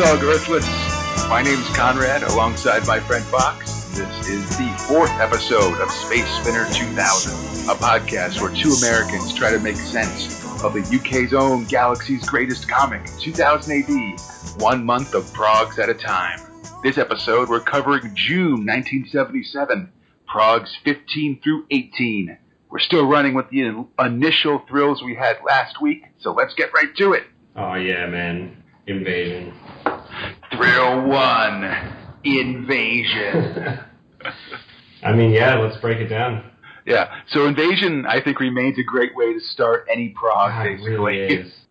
Dog Earthless. My name's Conrad, alongside my friend Fox. This is the fourth episode of Space Spinner 2000, a podcast where two Americans try to make sense of the UK's own galaxy's greatest comic, 2000 AD, one month of progs at a time. This episode, we're covering June 1977, progs 15 through 18. We're still running with the initial thrills we had last week, so let's get right to it. Oh yeah, man. Invasion. Thrill one Invasion. I mean, yeah, let's break it down. yeah, so Invasion, I think, remains a great way to start any prog, God, basically. really is.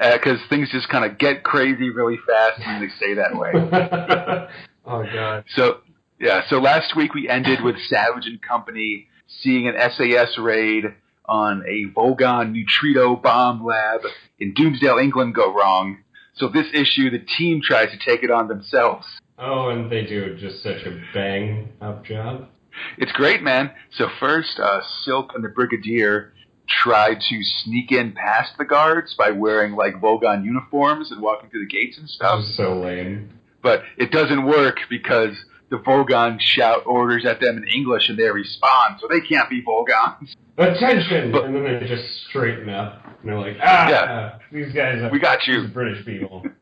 Uh, because things just kind of get crazy really fast and they stay that way. oh god. So, yeah, so last week we ended with Savage and Company seeing an SAS raid on a Volgan neutrino bomb lab in Doomsdale, England go wrong. So this issue, the team tries to take it on themselves. Oh, and they do just such a bang up job. It's great, man. So first, uh, Silk and the Brigadier try to sneak in past the guards by wearing like Volgan uniforms and walking through the gates and stuff. so lame. But it doesn't work because the Volgan shout orders at them in English and they respond, so they can't be Vogons. Attention! But- and then they just straighten up. And they're like, ah, Yeah. these guys are We got you. British people.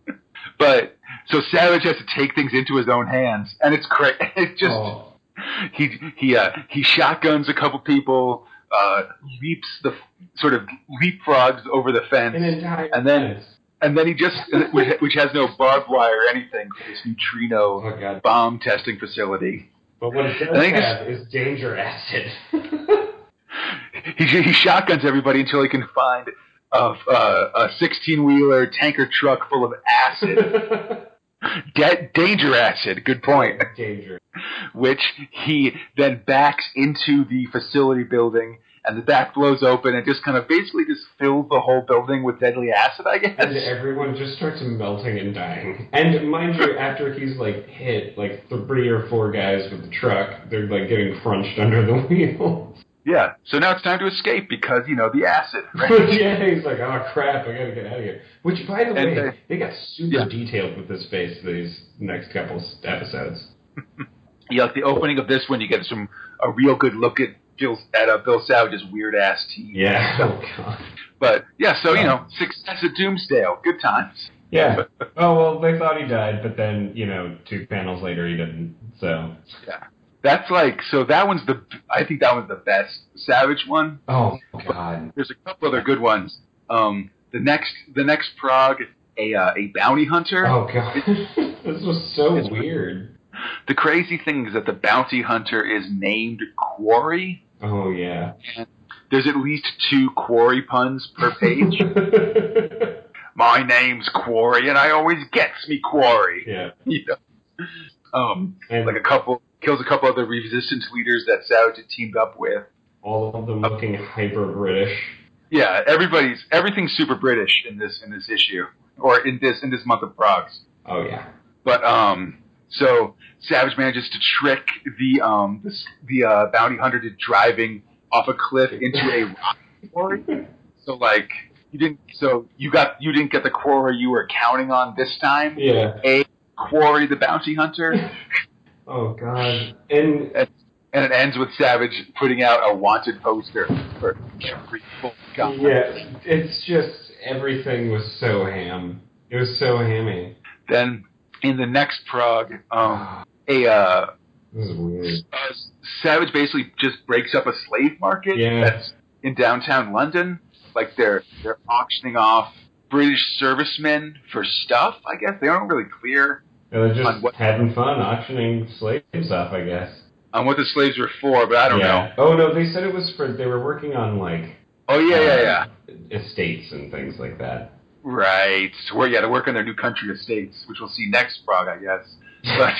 But so Savage has to take things into his own hands, and it's great. It's just oh, he he uh, he shotguns a couple people, uh, leaps the sort of leapfrogs over the fence, And then- fence. and then he just which, which has no barbed wire or anything for this neutrino Oh bomb testing facility. But what it does think it's- is danger acid. He he shotguns everybody until he can find Uh, a a sixteen wheeler tanker truck full of acid, De- danger acid. Good point. danger. which he then backs into the facility building, and the back blows open and just kind of basically just fills the whole building with deadly acid, I guess. And everyone just starts melting and dying. And mind you, after he's like hit, like three or four guys with the truck, they're like getting crunched under the wheel. Yeah, so now it's time to escape because, you know, the acid, right? yeah, he's like, oh crap, I gotta get out of here. Which, by the And way, they- they got super Yeah. detailed with this face these next couple episodes. yeah, like the opening of this one, you get some a real good look at Bill, at uh, Bill Savage's weird ass teeth. Yeah. Oh god. But, yeah, so, you know, success at Doomsdale. Good times. Yeah. Oh well, they thought he died, but then you know, two panels later he didn't. So. That's like, so that one's the, I think that one's the best Savage one. Oh god. There's a couple other good ones. Um, the next, the next prog, a uh, a bounty hunter. Oh god. this was so It's- weird. The crazy thing is that the bounty hunter is named Quarry. Oh yeah. There's at least two Quarry puns per page. My name's Quarry, and I always gets me Quarry. yeah. You know? Um, And like a couple kills a couple other resistance leaders that Savage had teamed up with. all of them looking hyper British. Yeah, everybody's everything's super British in this in this issue or in this in this month of progs. Oh yeah. But um, so Savage manages to trick the um the, the uh, bounty hunter to driving off a cliff into a rock quarry. So like you didn't so you got you didn't get the quarry you were counting on this time. Yeah. A quarry the bounty hunter, Oh god. And and it ends with Savage putting out a wanted poster for every full gun. yeah, it's just everything was so ham. It was so hammy. Then in the next prog, um, a uh, This is weird. uh, Savage basically just breaks up a slave market Yeah. that's in downtown London. Like they're they're auctioning off British servicemen for stuff. I guess they aren't really clear They're just what- having fun auctioning slaves off, I guess. on what the slaves were for, but I don't know. Oh no, they said it was for they were working on like Oh yeah, yeah, yeah. uh, estates and things like that. Right. So where yeah, to work on their new country estates, which we'll see next prog, I guess.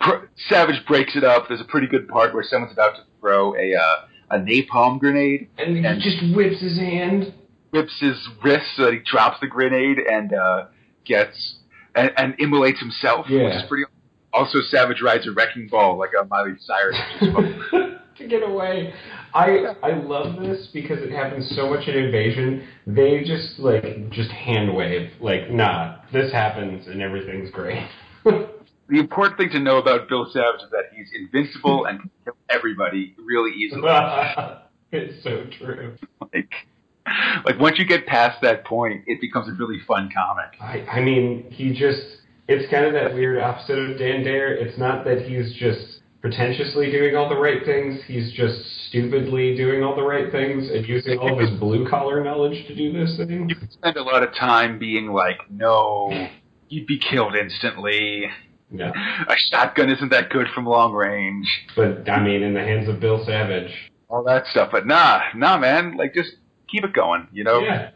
But Savage breaks it up. There's a pretty good part where someone's about to throw a uh, a napalm grenade, And he And- just whips his hand. whips his wrist so that he drops the grenade and uh, gets and, and immolates himself, which is pretty. Also, Savage rides a wrecking ball like a Miley Cyrus. which is fun. to get away. I I love this because it happens so much in Invasion. They just like just hand wave like, nah, this happens and everything's great. The important thing to know about Bill Savage is that he's invincible and can kill everybody really easily. it's so true. like, like once you get past that point, it becomes a really fun comic. I, I mean, he just, it's kind of that weird opposite of Dan Dare. It's not that he's just pretentiously doing all the right things, he's just stupidly doing all the right things and using all of his blue collar knowledge to do this thing. You can spend a lot of time being like, no, you'd be killed instantly. Yeah. A shotgun isn't that good from long range. But, I mean, in the hands of Bill Savage. All that stuff. But nah, nah, man. Like, just keep it going, you know? Yeah.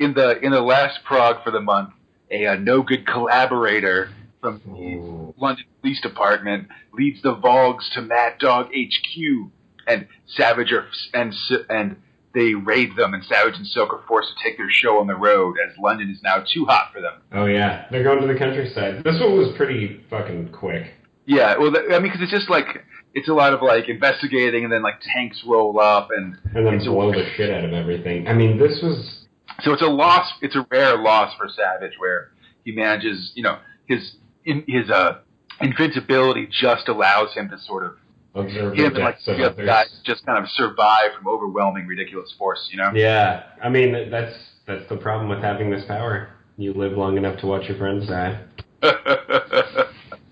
In the in the last prog for the month, a, uh no good collaborator from the Ooh. London Police Department leads the Vogs to Mad Dog HQ, and Savage are, and and they raid them, and Savage and Silk are forced to take their show on the road as London is now too hot for them. Oh, yeah. They're going to the countryside. This one was pretty fucking quick. Yeah, well, I mean, because it's just like it's a lot of like investigating, and then like tanks roll up, and And then It's a- blow the shit out of everything. I mean, this was. so it's a loss. It's a rare loss for Savage, where he manages, you know, his in, his uh invincibility just allows him to sort of Observe him and like the other guys just kind of survive from overwhelming ridiculous force, you know. Yeah, I mean that's that's the problem with having this power. You live long enough to watch your friends die.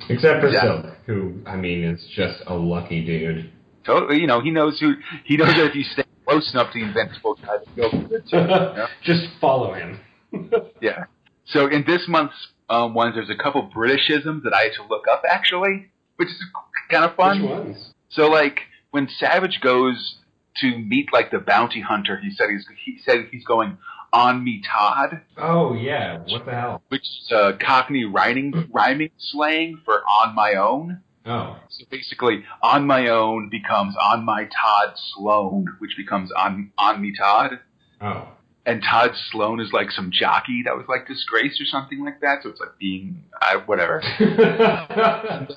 Except for Yeah. Silk, who I mean is just a lucky dude. totally, you know, he knows who he knows that if you stay close enough to the invincible guy, he'll be good too. you know? just follow him. Yeah. So in this month's um, ones, there's a couple Britishisms that I had to look up actually, which is kind of fun. Which ones? So like when Savage goes to meet like the bounty hunter, he said he's he said he's going on me Tod, Oh yeah, what the hell? which is uh, Cockney rhyming rhyming slang for on my own. Oh, So basically, on my own becomes on my Tod Sloan, which becomes on on me Tod. oh, And Tod Sloan is like some jockey that was like disgraced or something like that. So it's like being uh, whatever.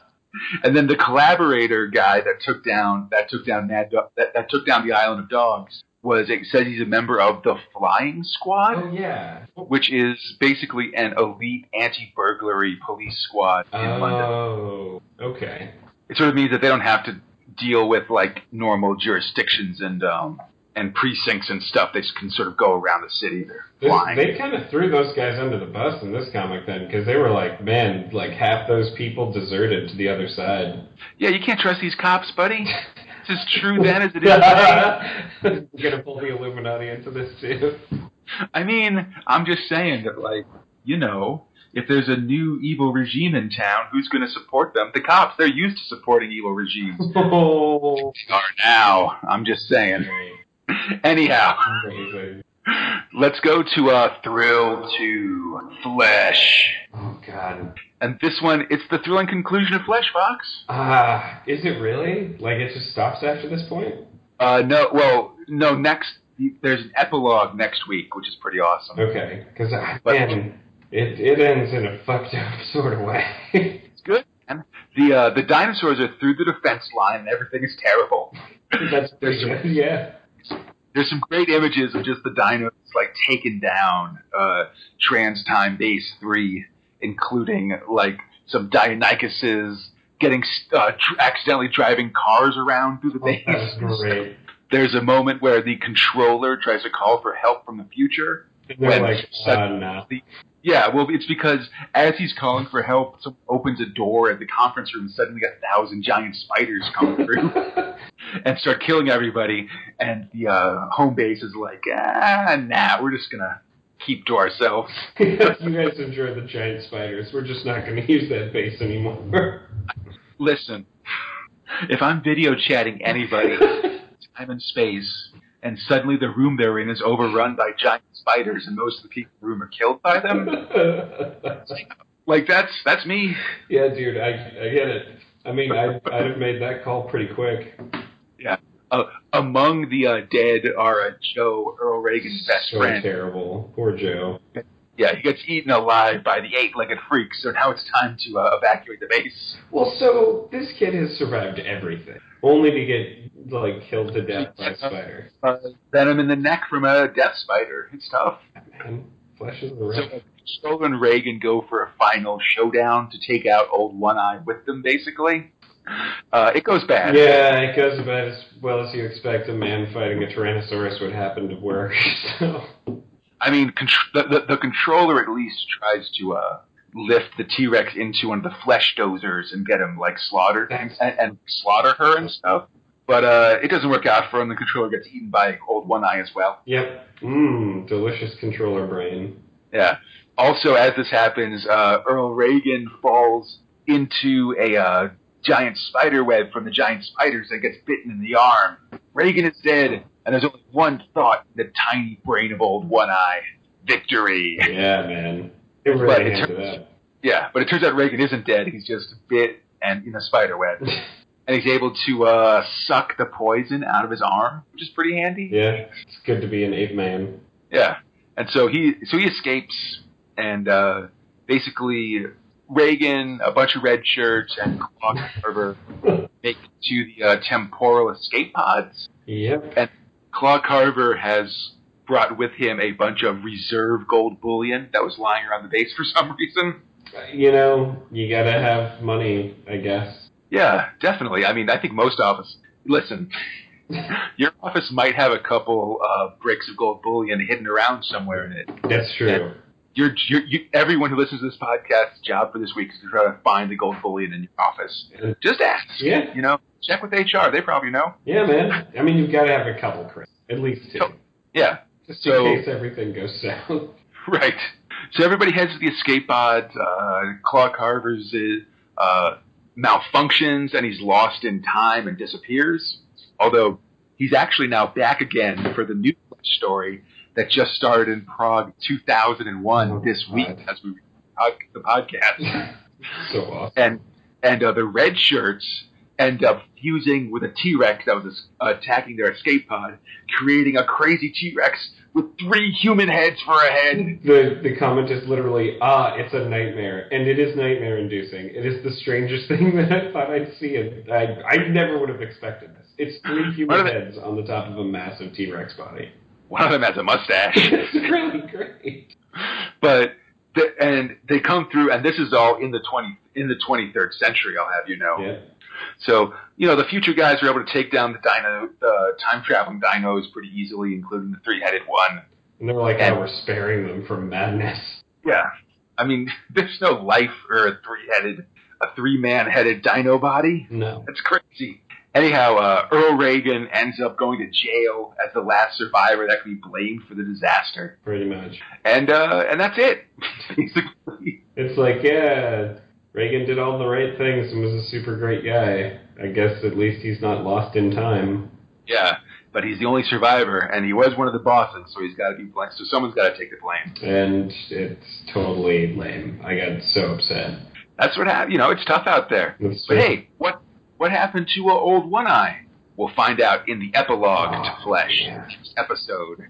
And then the collaborator guy that took down that took down Mad Dog, that, that took down the Island of Dogs was it says he's a member of the Flying Squad, oh yeah. which is basically an elite anti-burglary police squad in London. Oh, okay. It sort of means that they don't have to deal with like normal jurisdictions and um and precincts and stuff. They can sort of go around the city. They're flying. they kind of threw those guys under the bus in this comic then, because they were like, man, like half those people deserted to the other side. yeah, you can't trust these cops, buddy. As true then as it is today. You're gonna pull the Illuminati into this too. I mean, I'm just saying that, like, you know, if there's a new evil regime in town, who's going to support them? The cops. They're used to supporting evil regimes. Oh, They are now. I'm just saying. Anyhow, amazing. Let's go to uh, Thrill to Flesh. Oh God. And this one, it's the thrilling conclusion of Flesh Fox. Ah, is it really? Like it just stops after this point? Uh, no, well, no, next, there's an epilogue next week, which is pretty awesome. Okay, because But- man, it it ends in a fucked up sort of way. It's good, man. The, uh, the dinosaurs are through the defense line and everything is terrible. That's pretty good. Yeah. There's some great images of just the dinos like taking down uh, Trans Time Base Three, including like some Deinonychuses getting uh, tr- accidentally driving cars around through the base. That's great. There's a moment where the controller tries to call for help from the future. They're When like, sud- uh, no. Yeah, well, it's because as he's calling for help, someone opens a door at the conference room. and Suddenly, a thousand giant spiders come through and start killing everybody. And the uh, home base is like, ah, nah, we're just gonna keep to ourselves. you guys enjoy the giant spiders. We're just not going to use that base anymore. Listen, if I'm video chatting anybody, I'm in space, and suddenly the room they're in is overrun by giant spiders, and most of the people in the room are killed by them, like that's that's me. yeah, dude, I I get it. I mean, I I'd have made that call pretty quick. Uh, among the uh, dead are uh, Joe Earl Reagan's best friend. so friend. terrible. Poor Joe. Yeah, he gets eaten alive by the eight-legged freak. So now it's time to uh, evacuate the base. Well, so this kid has survived everything, only to get like killed to death by a spider. Uh, venom in the neck from a death spider. It's tough. Flesh is the So right. And Reagan go for a final showdown to take out Old One Eye with them, basically. Uh, it goes bad. Yeah, it goes about as well as you expect a man fighting a Tyrannosaurus would happen to work. So I mean, contr- the, the, the controller at least tries to uh, lift the T Rex into one of the flesh dozers and get him like slaughtered and, and slaughter her and stuff. But uh, it doesn't work out for him. The controller gets eaten by Old One Eye as well. Yep. Mmm, delicious controller brain. Yeah. Also, as this happens, uh, Earl Reagan falls into a uh, giant spider web from the giant spiders and gets bitten in the arm. Reagan is dead, and there's only one thought in the tiny brain of Old One Eye: victory. Yeah, man. It But it turns-. Yeah, but it turns out Reagan isn't dead. He's just bit and in a spider web, and he's able to uh, suck the poison out of his arm, which is pretty handy. Yeah, it's good to be an ape man. Yeah, and so he so he escapes, and uh, basically Reagan, a bunch of red shirts, and Claude Carver make it to the uh, temporal escape pods. Yep. And Claude Carver has brought with him a bunch of reserve gold bullion that was lying around the base for some reason. You know, you gotta have money, I guess. Yeah, definitely. I mean, I think most office. Listen, your office might have a couple uh, bricks of gold bullion hidden around somewhere in it. That's true. Your, your, you, everyone who listens to this podcast's job for this week is to try to find the gold bullion in your office. Just ask. Yeah. You know, check with HR. They probably know. Yeah, man. I mean, you've got to have a couple, Chris. At least two. Yeah. Just So- in case everything goes south. Right. So everybody heads to the escape pod. Uh, Claude Carver's uh, malfunctions and he's lost in time and disappears. Although he's actually now back again for the new story that just started in prog 2001 Oh, this week as we pod- the podcast. so awesome. and and uh, the red shirts end up fusing with a T-Rex that was uh, attacking their escape pod, creating a crazy T-Rex with three human heads for a head. The the comment is literally, ah, it's a nightmare, and it is nightmare inducing. It is the strangest thing that I thought I'd see, and I I never would have expected this. It's three human heads on the top of a massive T Rex body. One of them has a mustache. it's really great. but the, and they come through, and this is all in the twenty in the twenty third century. I'll have you know. Yeah. So you know the future guys are able to take down the dino, the time traveling dinos pretty easily, including the three headed one. And they're like, And- oh, we're sparing them from madness. Yeah, I mean there's no life for a three headed a three man headed dino body. No. That's crazy. Anyhow, uh, Earl Reagan ends up going to jail as the last survivor that can be blamed for the disaster, Pretty much. and uh, and that's it. Basically, It's like, yeah, Reagan did all the right things and was a super great guy. I guess at least he's not lost in time. yeah. But he's the only survivor, and he was one of the bosses, so he's got to be blamed. So someone's got to take the blame. And it's totally lame. I got so upset. That's what happened. You know, it's tough out there. That's But hey, what what happened to uh, old One Eye? We'll find out in the epilogue to Oh, Flesh yeah. episode.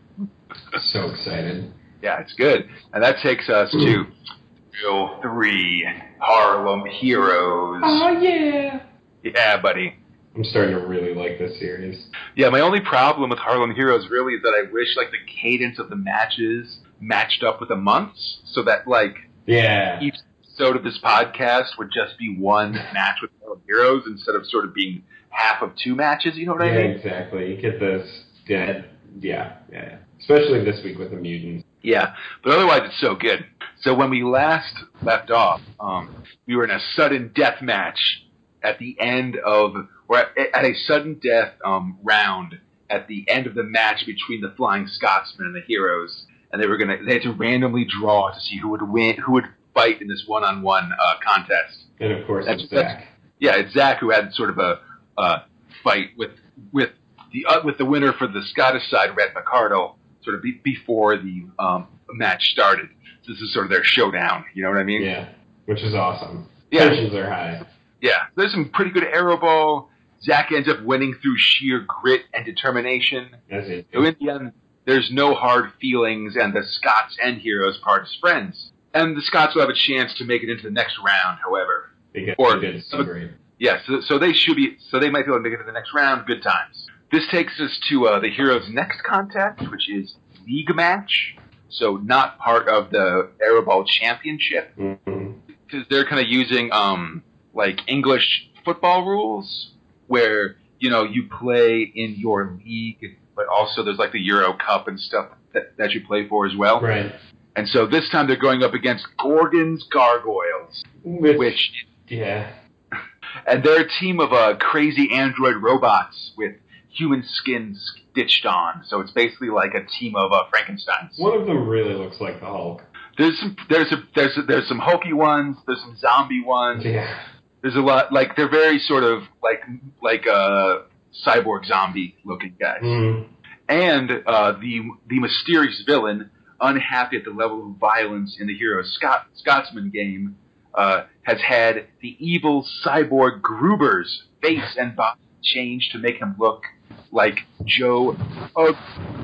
so excited. Yeah, it's good. And that takes us to Real Three Harlem Heroes. Oh, yeah. Yeah, buddy. I'm starting to really like this series. Yeah, my only problem with Harlem Heroes really is that I wish like the cadence of the matches matched up with the months, so that like Yeah. each episode of this podcast would just be one match with Harlem Heroes instead of sort of being half of two matches. You know what yeah, I mean? exactly. You get this. Yeah, yeah, yeah, yeah. Especially this week with the mutants. Yeah, but otherwise it's so good. So when we last left off, um, we were in a sudden death match at the end of, or at, at a sudden death um, round at the end of the match between the Flying Scotsman and the Heroes, and they were gonna they had to randomly draw to see who would win, who would fight in this one-on-one uh, contest. And of course, That's- it's Zach. Yeah, it's Zach who had sort of a uh, fight with with the uh, with the winner for the Scottish side, Red McCardle, sort of be, before the um, match started. This is sort of their showdown. You know what I mean? Yeah, which is awesome. Yeah. Tensions are high. Yeah. There's some pretty good Aeroball. Zach ends up winning through sheer grit and determination. As it, So in the end, there's no hard feelings, and the Scots and heroes part as friends. And the Scots will have a chance to make it into the next round, however. Because Or- they so great. Yeah, so, so they should be, so they might be able to make it to the next round. Good times. This takes us to uh, the heroes' next contest, which is league match. So not part of the Aeroball Championship Mhm. because they're kind of using um like English football rules where you know you play in your league, but also there's like the Euro Cup and stuff that, that you play for as well. Right. And so this time they're going up against Gorgon's Gargoyles, Which, which yeah. and they're a team of uh, crazy android robots with human skin stitched on. So it's basically like a team of uh, Frankenstein's. One of them really looks like the Hulk. There's some there's a, there's a, there's some hokey ones. There's some zombie ones. Yeah. There's a lot like they're very sort of like like uh, cyborg zombie looking guys. Mhm. And uh, the the mysterious villain, unhappy at the level of violence in the hero Scot- Scotsman game, uh, has had the evil cyborg Gruber's face and body changed to make him look like Joe Ugg,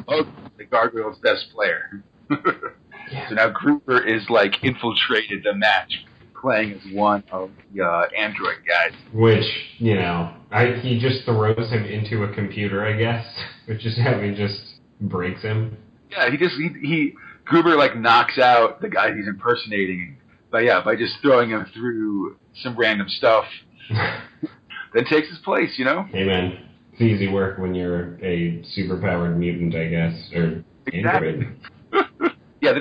Ugg the Gargoyle's best player. Yeah. So now Gruber is like infiltrated the match, playing as one of the uh, android guys. Which, you know, I, he just throws him into a computer, I guess, which is how he just breaks him. Yeah, he just he, he Gruber like knocks out the guy he's impersonating, but yeah, by just throwing him through some random stuff, then takes his place. You know, man. It's easy work when you're a superpowered mutant, I guess, or Exactly. android. yeah,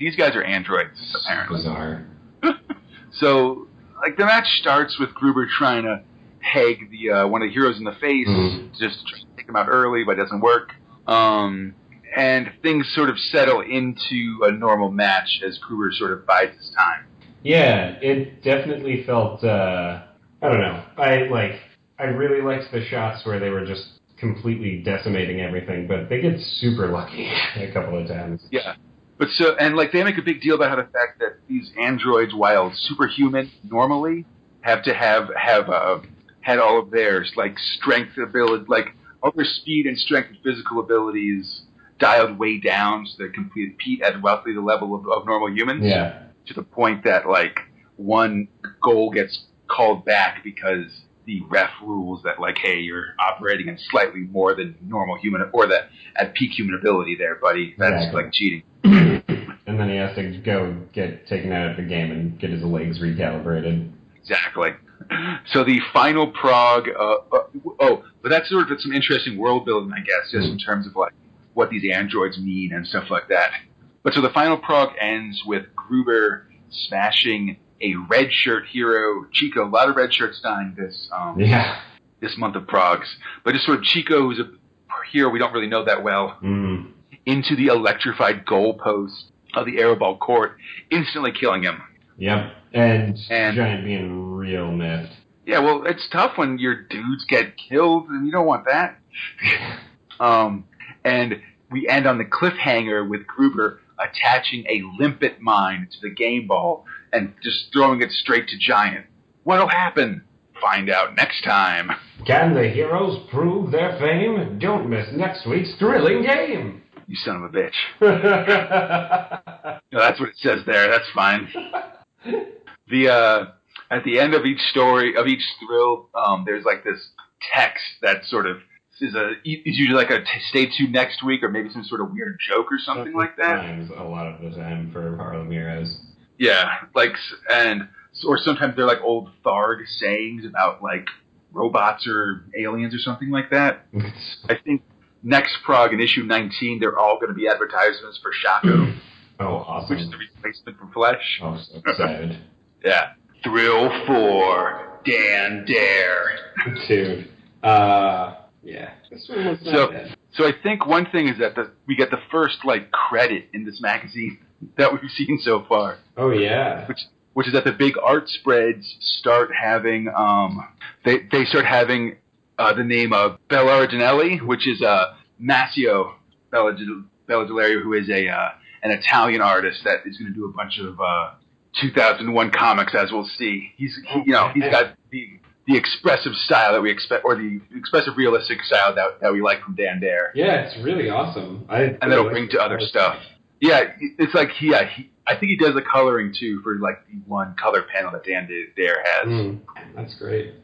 these guys are androids apparently. Bizarre. So like the match starts with Gruber trying to peg the uh, one of the heroes in the face, Mhm. just to take him out early, but it doesn't work. Um, and things sort of settle into a normal match as Gruber sort of bides his time. Yeah, it definitely felt. Uh, I don't know. I like. I really liked the shots where they were just completely decimating everything, but they get super lucky a couple of times. Yeah. But so, and like they make a big deal about how the fact that these androids, while superhuman normally, have to have have uh, had all of their like strength ability, like all their speed and strength and physical abilities dialed way down, so they're complete at roughly the level of, of normal humans. Yeah. To the point that like one goal gets called back because the ref rules that like, hey, you're operating in slightly more than normal human, or that at peak human ability there, buddy. That's Exactly. like cheating. and then he has to go get taken out of the game and get his legs recalibrated. Exactly. So the final prog. Uh, uh, oh, but that's sort of some interesting world building, I guess, just in terms of like what these androids mean and stuff like that. But so the final prog ends with Gruber smashing a red shirt hero, Chico. A lot of red shirts dying this um, Yeah. this month of progs, but just sort of Chico, who's a hero we don't really know that well, Mm. into the electrified goalpost of the Aeroball court, instantly killing him. Yep. And, And- Giant being a real miffed. Yeah, well, it's tough when your dudes get killed, and you don't want that. um, and we end on the cliffhanger with Gruber attaching a limpet mine to the game ball and just throwing it straight to Giant. What'll happen? Find out next time. Can the heroes prove their fame? Don't miss next week's thrilling game. You son of a bitch. No, that's what it says there. That's fine. The uh, at the end of each story of each thrill, um, there's like this text that sort of is a is usually like a t- stay tuned next week or maybe some sort of weird joke or something like that. A lot of the time for Harlem Heroes. Yeah, like and or sometimes they're like old Tharg sayings about like robots or aliens or something like that. I think next prog in issue 19, they're all going to be advertisements for Shako, oh, awesome! which is the replacement for Flesh. Oh, so excited. Yeah. Thrill 4, Dan Dare. Dude. Uh, yeah. This one was So- bad. So I think one thing is that the, we get the first like credit in this magazine that we've seen so far, Oh, yeah. which is that the big art spreads start having um they they start having uh, the name of Belardinelli, which is uh, Massimo Bellard- Bellardinellario, who is a uh, an Italian artist that is going to do a bunch of uh, 2001 comics, as we'll see. He's he, you know he's got the the expressive style that we expect, or the expressive realistic style that that we like from Dan Dare, Yeah, it's really awesome. I and that'll bring to other stuff. Yeah, it's like he, yeah, he, I think he does the coloring too for like the one color panel that Dan Dare has, Mm, that's great.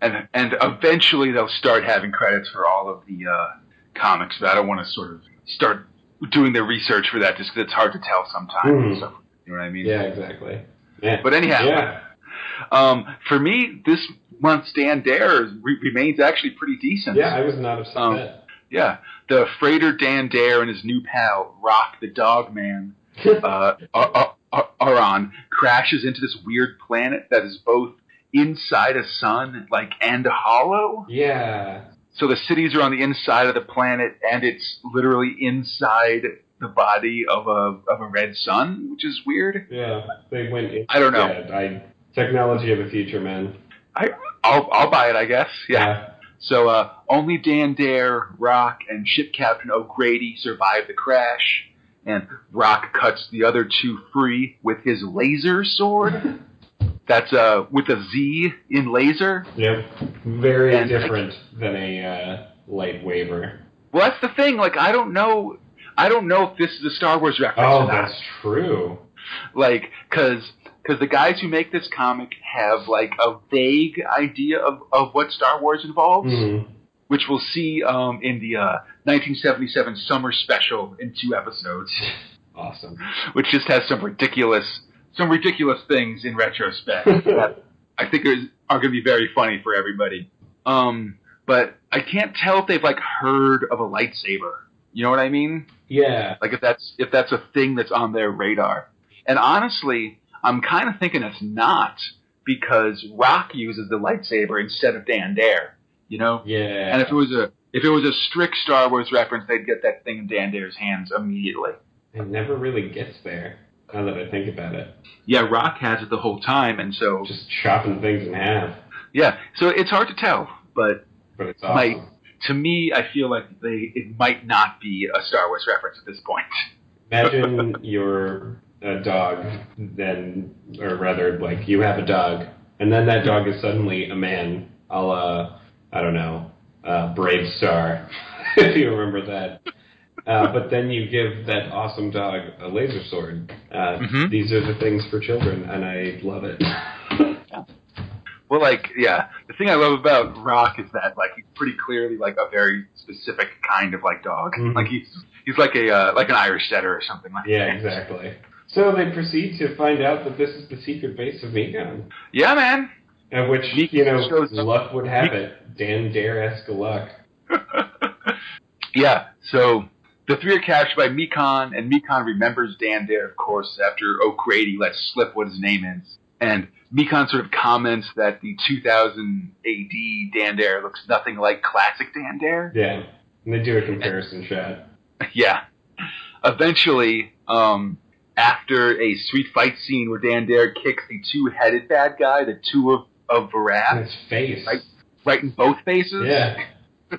and and eventually they'll start having credits for all of the uh, comics. But I don't want to sort of start doing the research for that just because it's hard to tell sometimes. Mhm. So, you know what I mean? Yeah, exactly. Yeah. But anyhow, yeah. um, for me, this month's Dan Dare re- remains actually pretty decent. Yeah, I was not upset. Um, Yeah, the freighter Dan Dare and his new pal Rock the Dog Man uh, uh, uh, uh are, are, are on crashes into this weird planet that is both inside a sun, like and hollow. yeah. So the cities are on the inside of the planet, and it's literally inside the body of a of a red sun, which is weird. Yeah. They went in, I don't know. Yeah, I technology of the future, man. I'll I'll buy it, I guess. Yeah. So uh, only Dan Dare, Rock, and ship captain O'Grady survive the crash, and Rock cuts the other two free with his laser sword. That's uh with a Z in laser. Yep. Very And- different than a uh, light waver. Well, that's the thing. Like, I don't know. I don't know if this is a Star Wars reference Oh, that's true. Like, cause, cause the guys who make this comic have like a vague idea of, of what Star Wars involves, Mhm. which we'll see um, in the uh, 1977 summer special in two episodes, Awesome. which just has some ridiculous, some ridiculous things in retrospect that I think is, are going to be very funny for everybody. Um, but I can't tell if they've like heard of a lightsaber. You know what I mean? Yeah. Like if that's if that's a thing that's on their radar. And honestly, I'm kind of thinking it's not because Rock uses the lightsaber instead of Dan Dare. You know? Yeah. And if it was a if it was a strict Star Wars reference, they'd get that thing in Dan Dare's hands immediately. it never really gets there. Now that I think about it, Yeah, Rock has it the whole time, and so just chopping things in half. yeah, so it's hard to tell. But But it's Might. awesome. to me, I feel like they it might not be a Star Wars reference at this point. Imagine you're a dog, then, or rather, like you have a dog, and then that dog is suddenly a man, a la, I don't know, uh, BraveStarr, if you remember that. Uh, but then you give that awesome dog a laser sword. Uh, Mhm. These are the things for children, and I love it. Well, like, yeah, the thing I love about Rock is that, like, he's pretty clearly like a very specific kind of like dog. Mhm. Like he's he's like a uh, like an Irish setter or something like yeah, that. exactly. So they proceed to find out that this is the secret base of Mekon. Yeah, man. Of which, Meek you know, luck would have it. Dan Dare-esque luck. yeah. So the three are captured by Mekon, and Mekon remembers Dan Dare, of course, after O'Grady lets slip what his name is. And Mekon sort of comments that the 2000 AD Dan Dare looks nothing like classic Dan Dare. Yeah. And they do a comparison shot. yeah. Eventually, um, after a sweet fight scene where Dan Dare kicks the two-headed bad guy, the two of, of Varath, his face. Right. right in both faces, Yeah.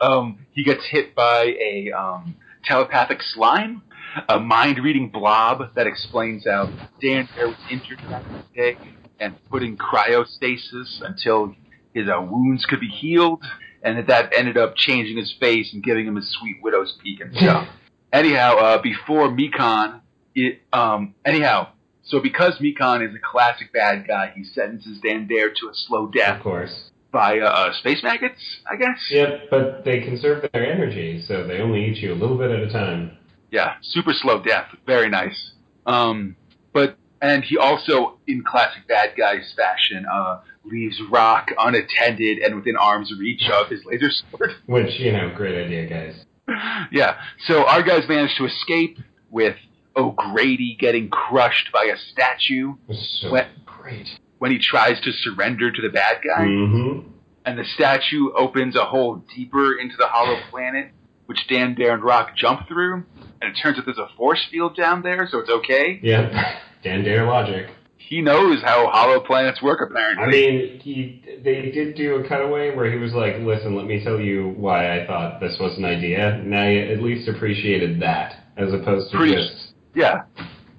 um, he gets hit by a um, telepathic slime, a mind-reading blob that explains how Dan Dare was injured that day and put in cryostasis until his uh, wounds could be healed, and that that ended up changing his face and giving him a sweet widow's peak and stuff. Anyhow, uh, before Mekon, it um, anyhow. So because Mekon is a classic bad guy, he sentences Dan Dare to a slow death Of course. by uh, uh, space maggots, I guess. Yep, but they conserve their energy, so they only eat you a little bit at a time. Yeah, super slow death. Very nice. Um, but and he also, in classic bad guys fashion, uh, leaves Rock unattended and within arm's reach of his laser sword. Which, you know, great idea, guys. yeah. So our guys managed to escape with O'Grady getting crushed by a statue so What? great. when he tries to surrender to the bad guy. Mm-hmm. and the statue opens a hole deeper into the hollow planet, which Dan, Dare, and Rock jump through. And it turns out there's a force field down there, so it's okay. Yep. Dan Dare logic. He knows how hollow planets work, apparently. I mean, he they did do a cutaway where he was like, "Listen, let me tell you why I thought this was an idea." And I at least appreciated that, as opposed to Pretty- just yeah,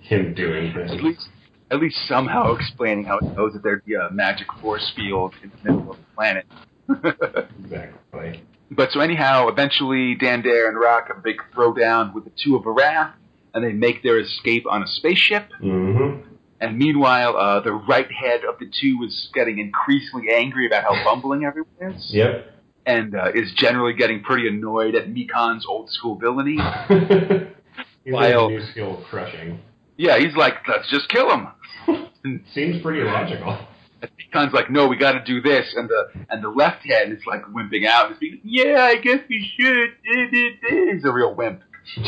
him doing at things. least at least somehow explaining how it knows that there'd be a magic force field in the middle of the planet. exactly. But so anyhow, eventually Dan Dare and Rock have a big throwdown with the two of Arath, and they make their escape on a spaceship. Mm-hmm. And meanwhile, uh, the right head of the two is getting increasingly angry about how bumbling everyone is, Yep. and uh, is generally getting pretty annoyed at Mekon's old school villainy. He's While- a new skill crushing. Yeah, he's like, let's just kill him. Seems pretty logical. Mekon's like, no, we got to do this, and the and the left head is like wimping out. He's yeah, I guess we should. He's a real wimp.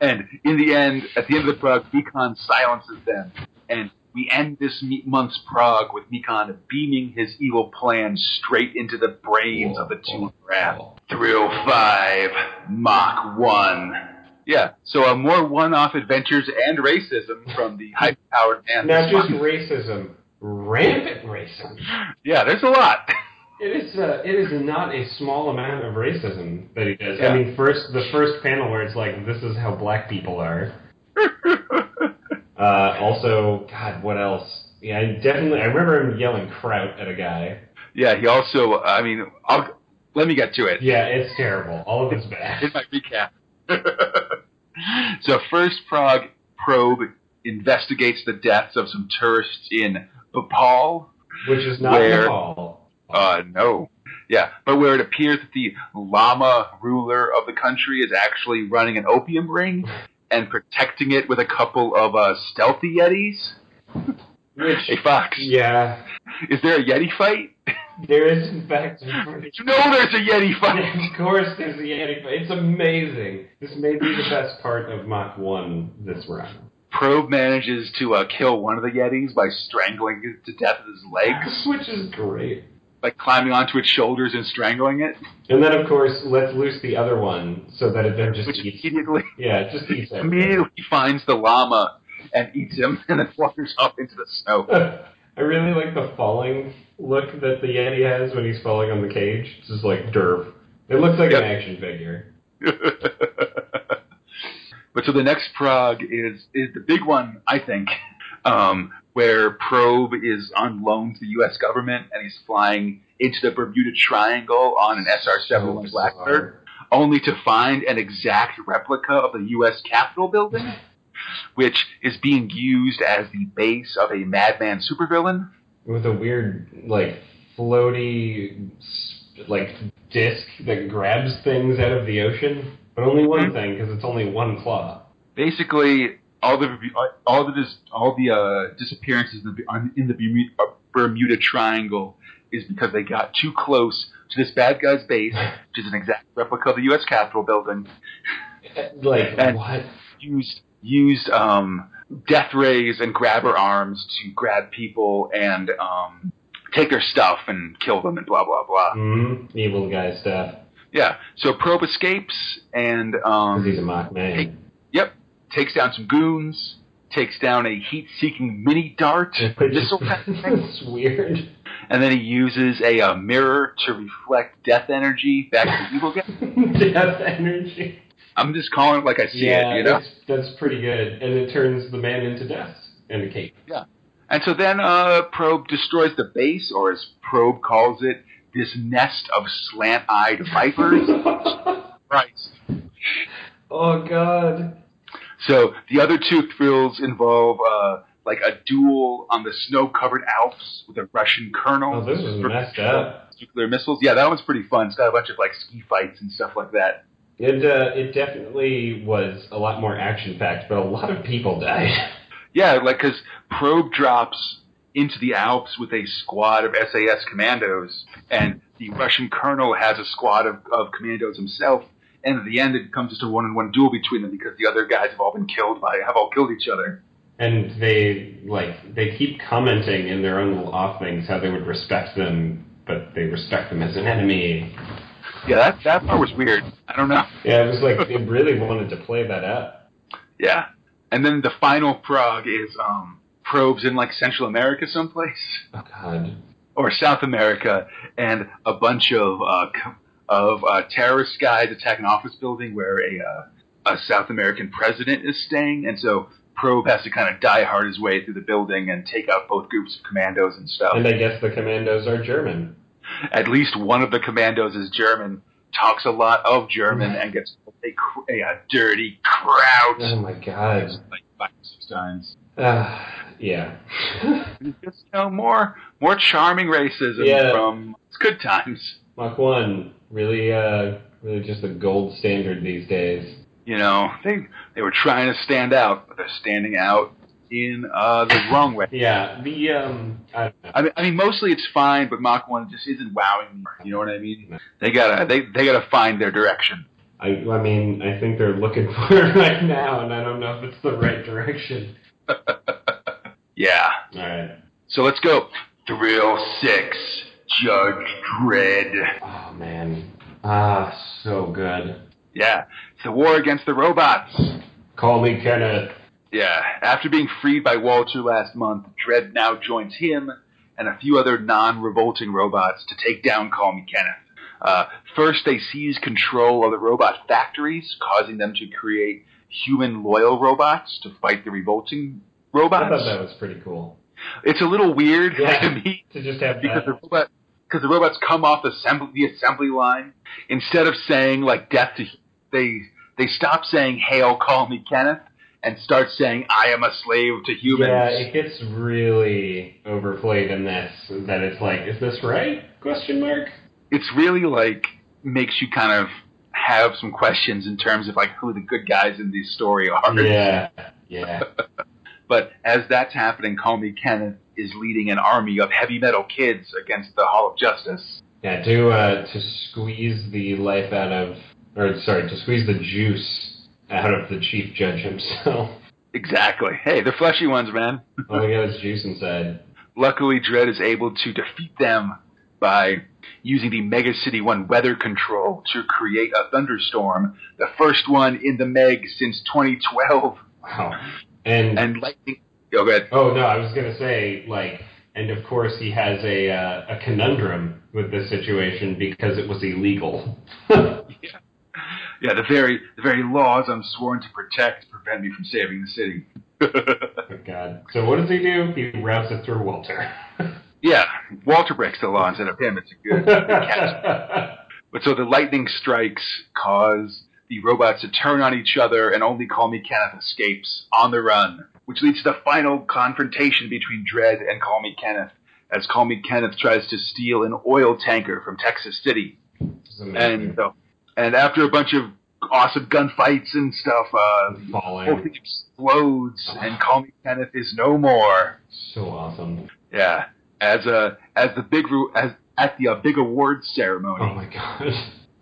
And in the end, at the end of the prog, Mekon silences them, and we end this month's prog with Mekon beaming his evil plan straight into the brains of the two rap. Thrill five, Mach one. Yeah, so uh, more one-off adventures and racism from the high-powered man. Not just racism, rampant racism. Yeah, there's a lot. It is. Uh, it is not a small amount of racism that he does. Yeah. I mean, first the first panel where it's like, "This is how black people are." Uh, also, God, what else? Yeah, I definitely. I remember him yelling "kraut" at a guy. yeah, he also, I mean, I'll, let me get to it. Yeah, it's terrible. All of it's bad. in my recap. so first prog probe investigates the deaths of some tourists in Bhopal. Which is not Where- Nepal. Uh, no. Yeah, but where it appears that the Lama ruler of the country is actually running an opium ring and protecting it with a couple of uh, stealthy Yetis. Which, Hey, Fox, yeah, is there a Yeti fight? there is in fact. You know there's a Yeti fight! of course, there's the Yeti. fight. It's amazing. This may be the best part of Mach One this round. Probe manages to uh, kill one of the Yetis by strangling it to death with his legs. which is great. Like climbing onto its shoulders and strangling it, And then, of course, let's loose the other one so that it then just which eats. immediately Yeah, it just eats immediately finds the lama and eats him, and then flutters off into the snow. I really like the falling look that the Yeti has when he's falling on the cage. It's just like derp. It looks like Yep. an action figure. but so the next prog is is the big one, I think, um, where Probe is on loan to the U.S. government and he's flying into the Bermuda Triangle on an SR-71 Blackbird, only to find an exact replica of the U.S. Capitol building, which is being used as the base of a madman supervillain. With a weird, like, floaty, like, disc that grabs things out of the ocean. But only one Mhm. thing, because it's only one claw. basically all the all the all the uh, disappearances in the, in the Bermuda, Bermuda Triangle is because they got too close to this bad guy's base, which is an exact replica of the U.S. Capitol building. Like, And- what? Used used um, death rays and grabber arms to grab people and um, take their stuff and kill them and blah blah blah. Mm, evil guy stuff. Yeah. So Probe escapes and um, he's a Mach man. Yep. Takes down some goons. Takes down a heat-seeking mini dart missile kind of thing. it's weird. And then he uses a uh, mirror to reflect death energy back to the evil guy. Death energy. I'm just calling it like I see yeah, it, you know. that's, that's pretty good. And it turns the man into death and a cape. Yeah. And so then uh, Probe destroys the base, or as Probe calls it, this nest of slant-eyed vipers. Christ. oh god. So the other two thrills involve uh, like a duel on the snow-covered Alps with a Russian colonel. Oh, this was messed up. nuclear missiles. Yeah, that one's pretty fun. It's got a bunch of like ski fights and stuff like that. It uh, it definitely was a lot more action packed, but a lot of people died. Yeah, like because Probe drops into the Alps with a squad of SAS commandos, and the Russian colonel has a squad of, of commandos himself. And at the end, it comes just a one-on-one duel between them because the other guys have all been killed by have all killed each other. And they like they keep commenting in their own little off things how they would respect them, but they respect them as an enemy. Yeah, that that part was weird. I don't know. Yeah, it was like they really wanted to play that up. Yeah, and then the final prog is um, probes in like Central America someplace. Oh god. or South America, and a bunch of uh, of uh, terrorist guys attack an office building where a uh, a South American president is staying, and so Probe has to kind of die hard his way through the building and take out both groups of commandos and stuff. And I guess the commandos are German. At least one of the commandos is German, talks a lot of German, and gets a, a, a dirty crouch. Oh my god. Like five, six times. Uh, yeah. Just you know more more charming racism Yeah. from it's good times. Mach 1, really, uh, really just the gold standard these days. You know they they were trying to stand out, but they're standing out in uh, the wrong way. Yeah, the, um, I. I mean, I mean, mostly it's fine, but Mach One just isn't wowing me. You know what I mean? They gotta they they gotta find their direction. I, I mean, I think they're looking for it right now, and I don't know if it's the right direction. Yeah. Alright. So let's go. Thrill six. Judge Dredd. Oh, man. Ah, so good. Yeah. It's a war against the robots. Call me Kenneth. Yeah. After being freed by Walter last month, Dredd now joins him and a few other non-revolting robots to take down Call Me Kenneth. Uh, first, they seize control of the robot factories, causing them to create human loyal robots to fight the revolting robots. I thought that was pretty cool. It's a little weird Yeah. to me To just have because that. the robot because the robots come off the assembly the assembly line instead of saying like death to they they stop saying hail call me Kenneth and start saying I am a slave to humans. Yeah, it gets really overplayed in this. That it's like, is this right? Question mark. It's really like makes you kind of have some questions in terms of like who the good guys in this story are. Yeah, yeah. But as that's happening, Call Me Kenneth is leading an army of heavy metal kids against the Hall of Justice. Yeah, to uh, to squeeze the life out of, or sorry, to squeeze the juice out of the chief judge himself. Exactly. Hey, they're fleshy ones, man. All we got is juice inside. Luckily, Dredd is able to defeat them by using the Mega City 1 weather control to create a thunderstorm, the first one in the Meg since 2012. Wow. And, And lightning. Oh, go ahead. oh no, I was gonna say like, and of course he has a uh, a conundrum with this situation because it was illegal. Yeah, yeah, the very the very laws I'm sworn to protect prevent me from saving the city. oh God. So what does he do? He routes it through Walter. yeah, Walter breaks the law instead of him. It's a good, good catch. But so the lightning strikes cause the robots to turn on each other, and only Call Me Kenneth escapes on the run, which leads to the final confrontation between Dredd and Call Me Kenneth, as Call Me Kenneth tries to steal an oil tanker from Texas City. This is amazing. And uh, and after a bunch of awesome gunfights and stuff, uh, the whole thing explodes, and Call Me Kenneth is no more. So awesome. Yeah, as a as the big as at the uh, big awards ceremony Oh my god.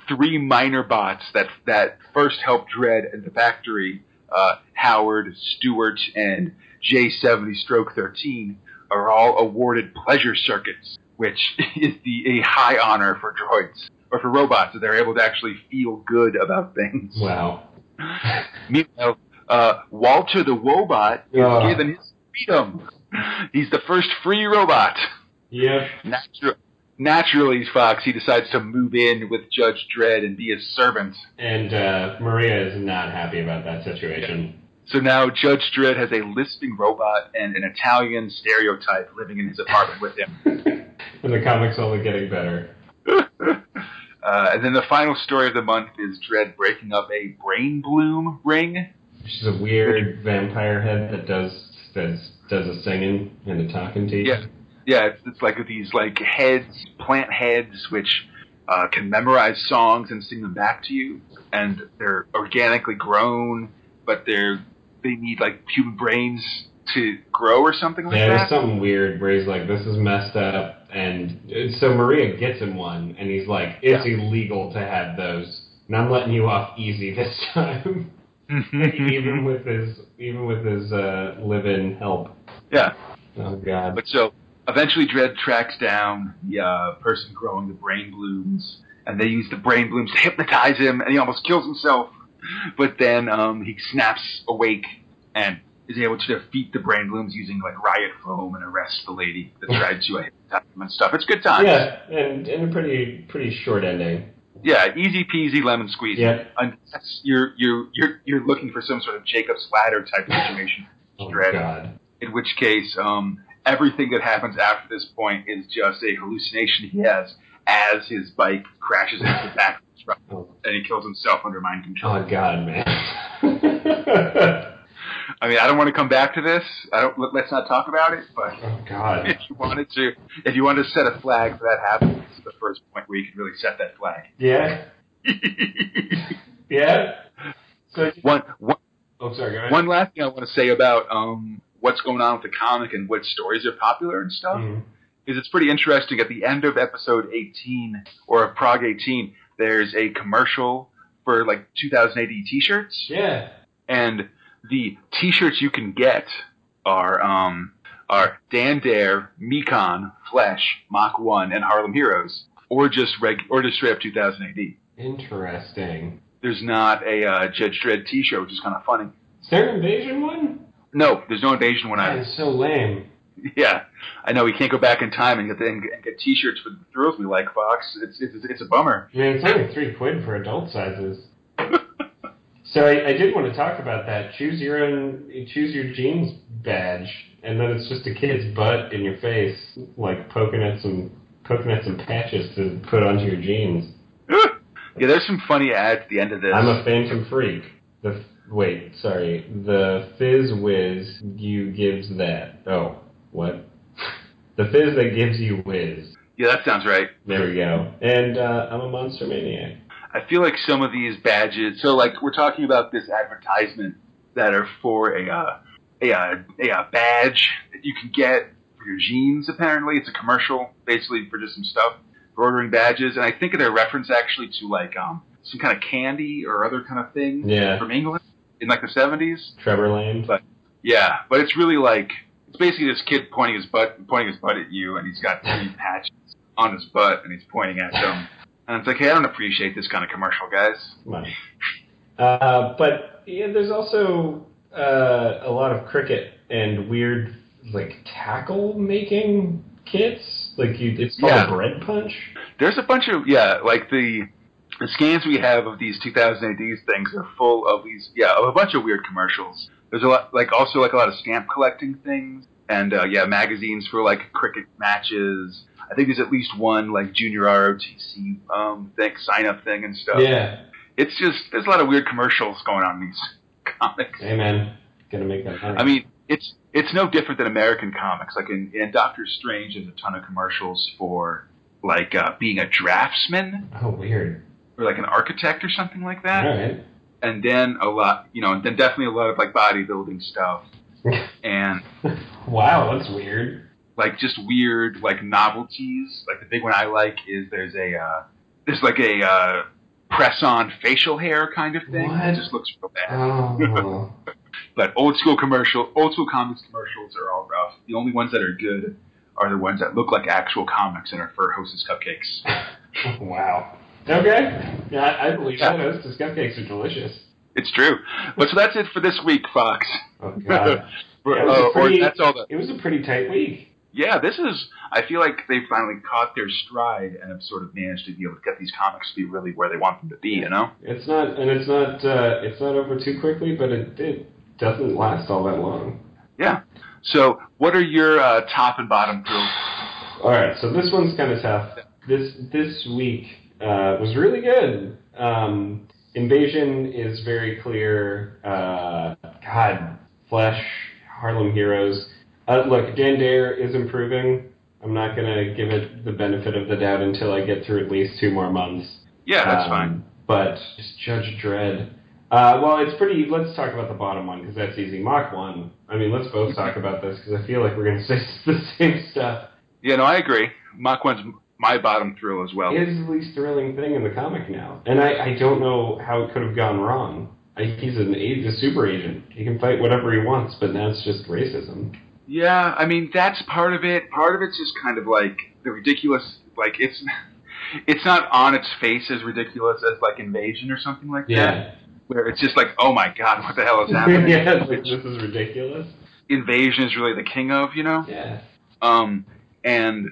three minor bots that that first helped Dredd at the factory, uh, Howard, Stewart, and J70 Stroke 13, are all awarded pleasure circuits, which is the a high honor for droids or for robots that they're able to actually feel good about things. Wow. Meanwhile, uh, Walter the Wobot is Ugh. given his freedom. He's the first free robot. Yep. Natu- naturally, Fox, he decides to move in with Judge Dredd and be his servant. And uh, Maria is not happy about that situation. So now Judge Dredd has a lisping robot and an Italian stereotype living in his apartment with him. and the comic's only getting better. uh, and then the final story of the month is Dredd breaking up a brain bloom ring. She's a weird vampire head that does that does a singing and a talking to you. Yeah. Yeah, it's, it's like these like heads, plant heads, which uh, can memorize songs and sing them back to you, and they're organically grown, but they're they need like human brains to grow or something like Yeah, that. there's something weird where he's like, "This is messed up," and uh, so Maria gets him one, and he's like, "It's illegal to have those, and I'm letting you off easy this time." even with his even with his uh, live-in help. yeah, Oh God. but so eventually Dredd tracks down the uh, person growing the brain blooms, and they use the brain blooms to hypnotize him, and he almost kills himself. But then um, he snaps awake and is able to defeat the brain blooms using like riot foam and arrest the lady that tried to hypnotize him and stuff. It's good times. Yeah, and and a pretty pretty short ending. Yeah, easy peasy lemon squeezy. Yeah. Unless you're you're you're you're looking for some sort of Jacob's ladder type situation. Oh Dredd. God. In which case, um, everything that happens after this point is just a hallucination he has as his bike crashes into the back of the truck Oh, and he kills himself under mind control. oh God, man. I mean, I don't want to come back to this. I don't. Let, let's not talk about it. But oh God. if you wanted to, if you wanted to set a flag for that happening, this is the first point where you can really set that flag. Yeah. Yeah. So. one, one, Oh, sorry. One last thing I want to say about um, what's going on with the comic and what stories are popular and stuff Mhm. is it's pretty interesting. At the end of episode 18 or of Prog 18, there's a commercial for like 2000 AD T-shirts, Yeah. and the T-shirts you can get are um, are Dan Dare, Mekon, Flesh, Mach One, and Harlem Heroes, or just reg or just straight up 2000 AD. Interesting. There's not a uh, Judge Dredd T-shirt, which is kind of funny. Is there an invasion one? No, there's no invasion one That either. is so lame. Yeah, I know we can't go back in time and get the, and get- and get T-shirts for the thrills we like, Fox. It's it's, it's a bummer. I mean, it's only three quid for adult sizes. So I, I did want to talk about that. Choose your own, choose your jeans badge, and then it's just a kid's butt in your face, like poking at some poking at some patches to put onto your jeans. yeah, there's some funny ads at the end of this. I'm a phantom freak. The wait, sorry, the fizz whiz you gives that. Oh, what? The fizz that gives you whiz. yeah, that sounds right. There we go. And uh, I'm a monster maniac. I feel like some of these badges. So, like, we're talking about this advertisement that are for a uh, a, uh, a uh, badge that you can get for your jeans. Apparently, it's a commercial, basically for just some stuff for ordering badges. And I think they're a reference actually to like um, some kind of candy or other kind of thing Yeah, from England in like the seventies. Trevor Lane. Yeah, but it's really like it's basically this kid pointing his butt pointing his butt at you, and he's got three patches on his butt, and he's pointing at them. And it's like, hey, I don't appreciate this kind of commercial, guys. money. Uh, but yeah, there's also uh, a lot of cricket and weird like tackle making kits. Like you, it's called Yeah. bread punch. There's a bunch of yeah, like the the scans we have of these 2000 AD things are full of these yeah, of a bunch of weird commercials. There's a lot like also like a lot of stamp collecting things and uh, yeah, magazines for like cricket matches. I think there's at least one like junior ROTC um thing sign up thing and stuff. Yeah. It's just there's a lot of weird commercials going on in these comics. Hey man, gonna make that money. I mean, it's it's no different than American comics. Like in, in Doctor Strange, there's a ton of commercials for like uh, being a draftsman oh weird. Or like an architect or something like that. Right. And then a lot, you know, and then definitely a lot of like bodybuilding stuff and wow, that's weird. like just weird like novelties. Like the big one I like is there's a uh, there's like a uh, press on facial hair kind of thing. What? It just looks real bad. Oh. But old school commercial, old school comics commercials are all rough. The only ones that are good are the ones that look like actual comics and are for Hostess cupcakes. wow. Okay. Yeah, I, I believe Yeah. that. Hostess cupcakes are delicious. It's true. But so that's it for this week, Fox. Oh god. Yeah, it was a uh, pretty- that's all the. it was a pretty tight week. Yeah, this is. I feel like they finally caught their stride and have sort of managed to be able to get these comics to be really where they want them to be. You know. It's not, and it's not, uh, it's not over too quickly, but it, it doesn't last all that long. Yeah. So, what are your uh, top and bottom thrills? All right, so this one's kind of tough. This this week uh, was really good. Um, Invasion is very clear. Uh, God, Flesh, Harlem Heroes. Uh, look, Dan Dare is improving. I'm not gonna give it the benefit of the doubt until I get through at least two more months. Yeah, that's Um, fine. But just Judge Dredd. Uh, well, it's pretty. Let's talk about the bottom one because that's easy. Mach one. I mean, let's both talk about this because I feel like we're going to say the same stuff. Yeah, no, I agree. Mach one's my bottom thrill as well. It is the least thrilling thing in the comic now, and I, I don't know how it could have gone wrong. I, he's an a, a super agent. He can fight whatever he wants, but now it's just racism. Yeah, I mean that's part of it. Part of it's just kind of like the ridiculous. Like it's, it's not on its face as ridiculous as like Invasion or something like that. Yeah, Where it's just like, oh my god, what the hell is happening? yeah. Like this is ridiculous. Invasion is really the king of, you know. Yeah. Um, and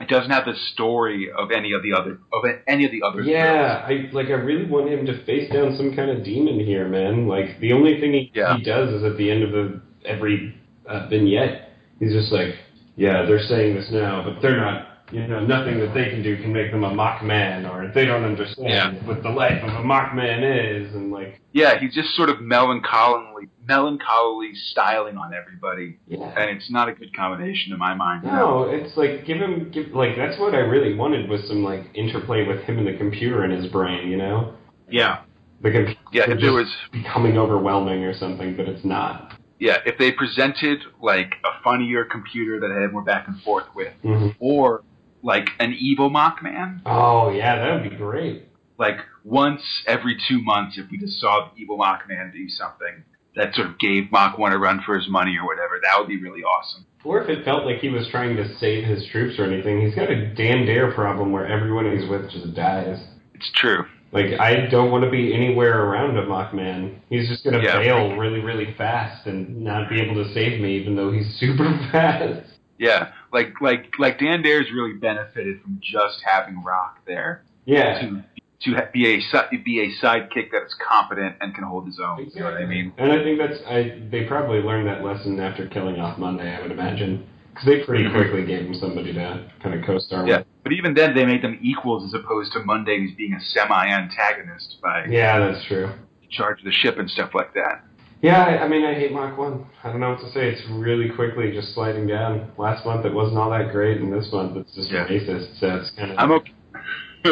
it doesn't have the story of any of the other of any of the other. Yeah, I like. I really want him to face down some kind of demon here, man. Like the only thing he, Yeah. he does is at the end of the every uh, vignette, he's just like, yeah, they're saying this now, but they're not. You know, nothing that they can do can make them a Mach man, or they don't understand Yeah. what the life of a Mach man is, and like, Yeah, he's just sort of melancholy, melancholy styling on everybody, yeah. and it's not a good combination in my mind. No, it's like give him give like that's what I really wanted was some like interplay with him and the computer in his brain, you know? Yeah, The computer yeah. If there was, becoming overwhelming or something, but it's not. yeah, if they presented like a funnier computer that I had more back and forth with, Mm-hmm. or like an evil Mach man, Oh yeah, that would be great. like once every two months, if we just saw the evil Mach man do something that sort of gave Mach one a run for his money or whatever, that would be really awesome. Or if it felt like he was trying to save his troops or anything, he's got a Dan Dare problem where everyone he's with just dies. It's true. Like I don't want to be anywhere around a Mach man. He's just gonna Yeah. fail really, really fast and not be able to save me, even though he's super fast. Yeah, like like like Dan Dare's really benefited from just having Rock there Yeah. to to be a be a sidekick that's competent and can hold his own. You know what I mean? And I think that's I. They probably learned that lesson after killing off Monday. I would imagine because they pretty Mhm. quickly gave him somebody to kind of co-star Yeah, with. but even then, they made them equals as opposed to Monday who's being a semi-antagonist by Yeah, that's true. charge the ship and stuff like that. Yeah, I, I mean, I hate Mach One. I don't know what to say. It's really quickly just sliding down. Last month it wasn't all that great, and this month it's just Yeah. racist. So it's kind of. I'm okay.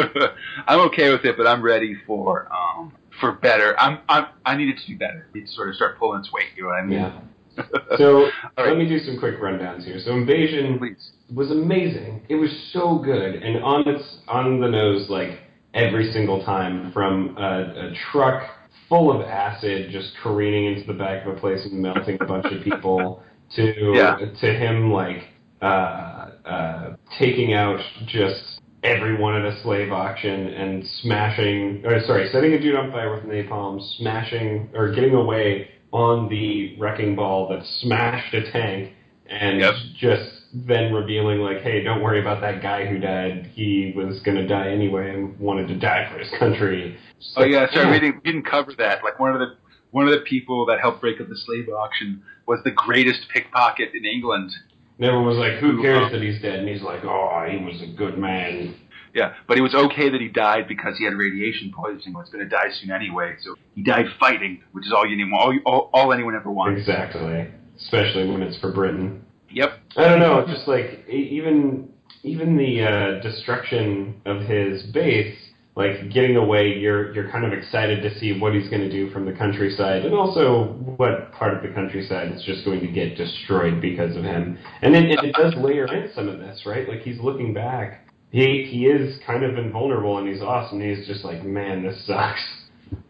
I'm okay with it, but I'm ready for um for better. I'm I'm I need it to do better. Need to sort of start pulling its weight. You know what I mean? Yeah. So All let me do some quick rundowns here. So Invasion please. was amazing. It was so good and on its on the nose like every single time from a, a truck full of acid just careening into the back of a place and melting a bunch of people to Yeah. to him like uh, uh, taking out just everyone at a slave auction and smashing or sorry setting a dude on fire with napalm smashing or getting away on the wrecking ball that smashed a tank and Yep. just then revealing like, hey, don't worry about that guy who died. He was gonna die anyway and wanted to die for his country. Just Oh yeah, sorry, yeah. we didn't, we didn't cover that. Like one of the one of the people that helped break up the slave auction was the greatest pickpocket in England. And everyone was like, who cares that he's dead? And he's like, oh, he was a good man. Yeah, but it was okay that he died because he had radiation poisoning. Was going to die soon anyway, so he died fighting, which is all you need, all, all, all anyone ever wants. Exactly. Especially when it's for Britain. Yep. I don't know. It's just like even even the uh, destruction of his base, like getting away. You're you're kind of excited to see what he's going to do from the countryside, and also what part of the countryside is just going to get destroyed because of him. And then and it does layer in some of this, right? Like he's looking back. He he is kind of invulnerable, and he's awesome. He's just like, man, this sucks.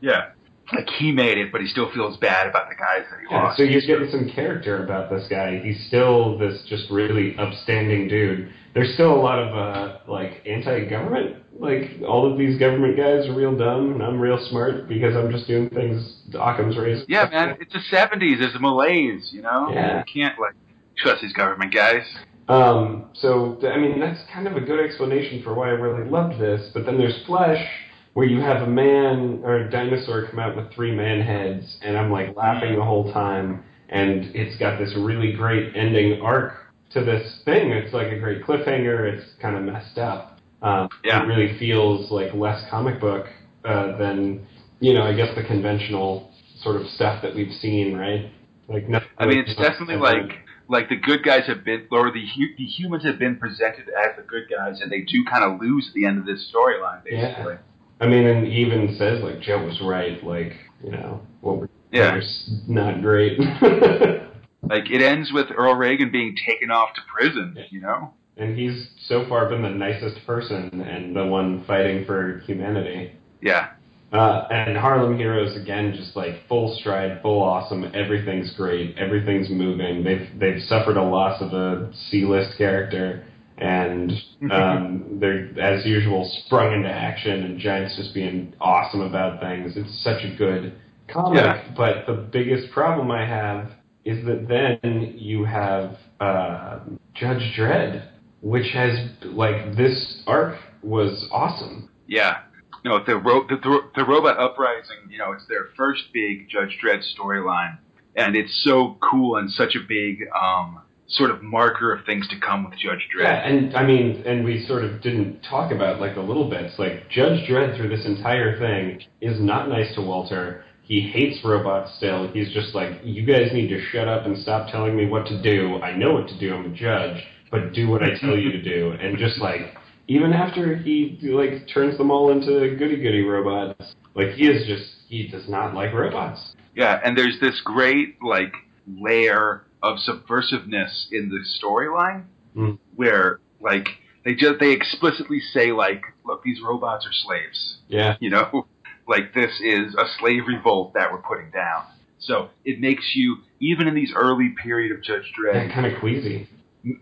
Yeah. Like he made it, but he still feels bad about the guys that he Yeah, lost. so you're getting some character about this guy. He's still this just really upstanding dude. There's still a lot of uh, like anti-government. Like all of these government guys are real dumb, and I'm real smart because I'm just doing things Occam's razor. yeah, man, it's the '70s. There's a malaise, you know. Yeah. You can't like trust these government guys. Um, so I mean that's kind of a good explanation for why I really loved this. But then there's Flesh, where you have a man or a dinosaur come out with three man heads, and I'm like laughing the whole time. And it's got this really great ending arc to this thing. It's like a great cliffhanger. It's kind of messed up. Um, Yeah. It really feels like less comic book uh, than you know I guess the conventional sort of stuff that we've seen, right? Like nothing I mean, it's definitely like like the good guys have been, or the the humans have been presented as the good guys, and they do kind of lose at the end of this storyline, basically. Yeah. I mean, and even says like Joe was right. Like you know, what we're Yeah. not great. Like it ends with Earl Reagan being taken off to prison. You know. And he's so far been the nicest person and the one fighting for humanity. Yeah. Uh, and Harlem Heroes again, just like full stride, full awesome. Everything's great. Everything's moving. They've they've suffered a loss of a C-list character, and um, they're as usual sprung into action. And Giants just being awesome about things. It's such a good comic. Yeah. But the biggest problem I have is that then you have uh, Judge Dredd, which has like this arc was awesome. Yeah. No, the, ro- the, the, the robot uprising, you know, it's their first big Judge Dredd storyline. and it's so cool and such a big um, sort of marker of things to come with Judge Dredd. Yeah, and I mean, and we sort of didn't talk about like the little bits. Like Judge Dredd through this entire thing is not nice to Walter. He hates robots still. He's just like, you guys need to shut up and stop telling me what to do. I know what to do. I'm a judge, but do what I tell you to do. And just like, even after he like turns them all into goody goody robots, like he is just he does not like robots. Yeah, and there's this great like layer of subversiveness in the storyline Mm. where like they just they explicitly say like, look, these robots are slaves. Yeah, You know, like this is a slave revolt that we're putting down. So it makes you even in these early period of Judge Dredd, kind of queasy.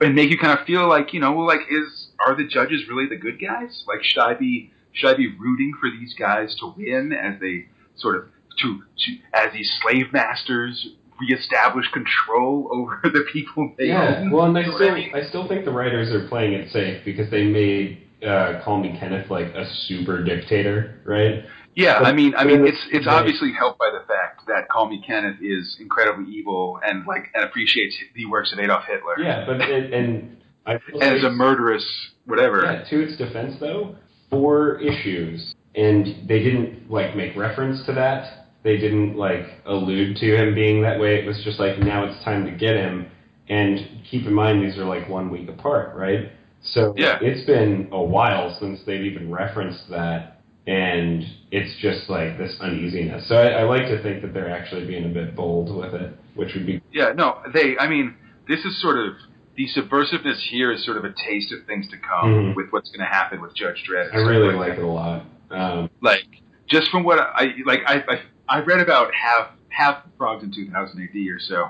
And make you kind of feel like you know, well, like is are the judges really the good guys? Like should I be should I be rooting for these guys to win as they sort of to, to as these slave masters reestablish control over the people they Yeah, own? well, and I You know what still I? I still think the writers are playing it safe because they made uh, Call Me Kenneth like a super dictator, right? Yeah, I mean, I mean, it's- it's obviously helped by the fact that Call Me Kenneth is incredibly evil and like and appreciates the works of Adolf Hitler. Yeah, but and, and I will and is say- a murderous whatever. Yeah, to its defense though, four issues, and they didn't like make reference to that. They didn't like allude to him being that way. It was just like now it's time to get him. And keep in mind these are like one week apart, right? So Yeah. it's been a while since they've even referenced that, and it's just like this uneasiness. So I, I like to think that they're actually being a bit bold with it, which would be Yeah, no, they. I mean, this is sort of the subversiveness here is sort of a taste of things to come Mhm. with what's going to happen with Judge Dredd. I really like like it a lot. Um, like just from what I like I I, I read about half half progs in 2000 AD or so,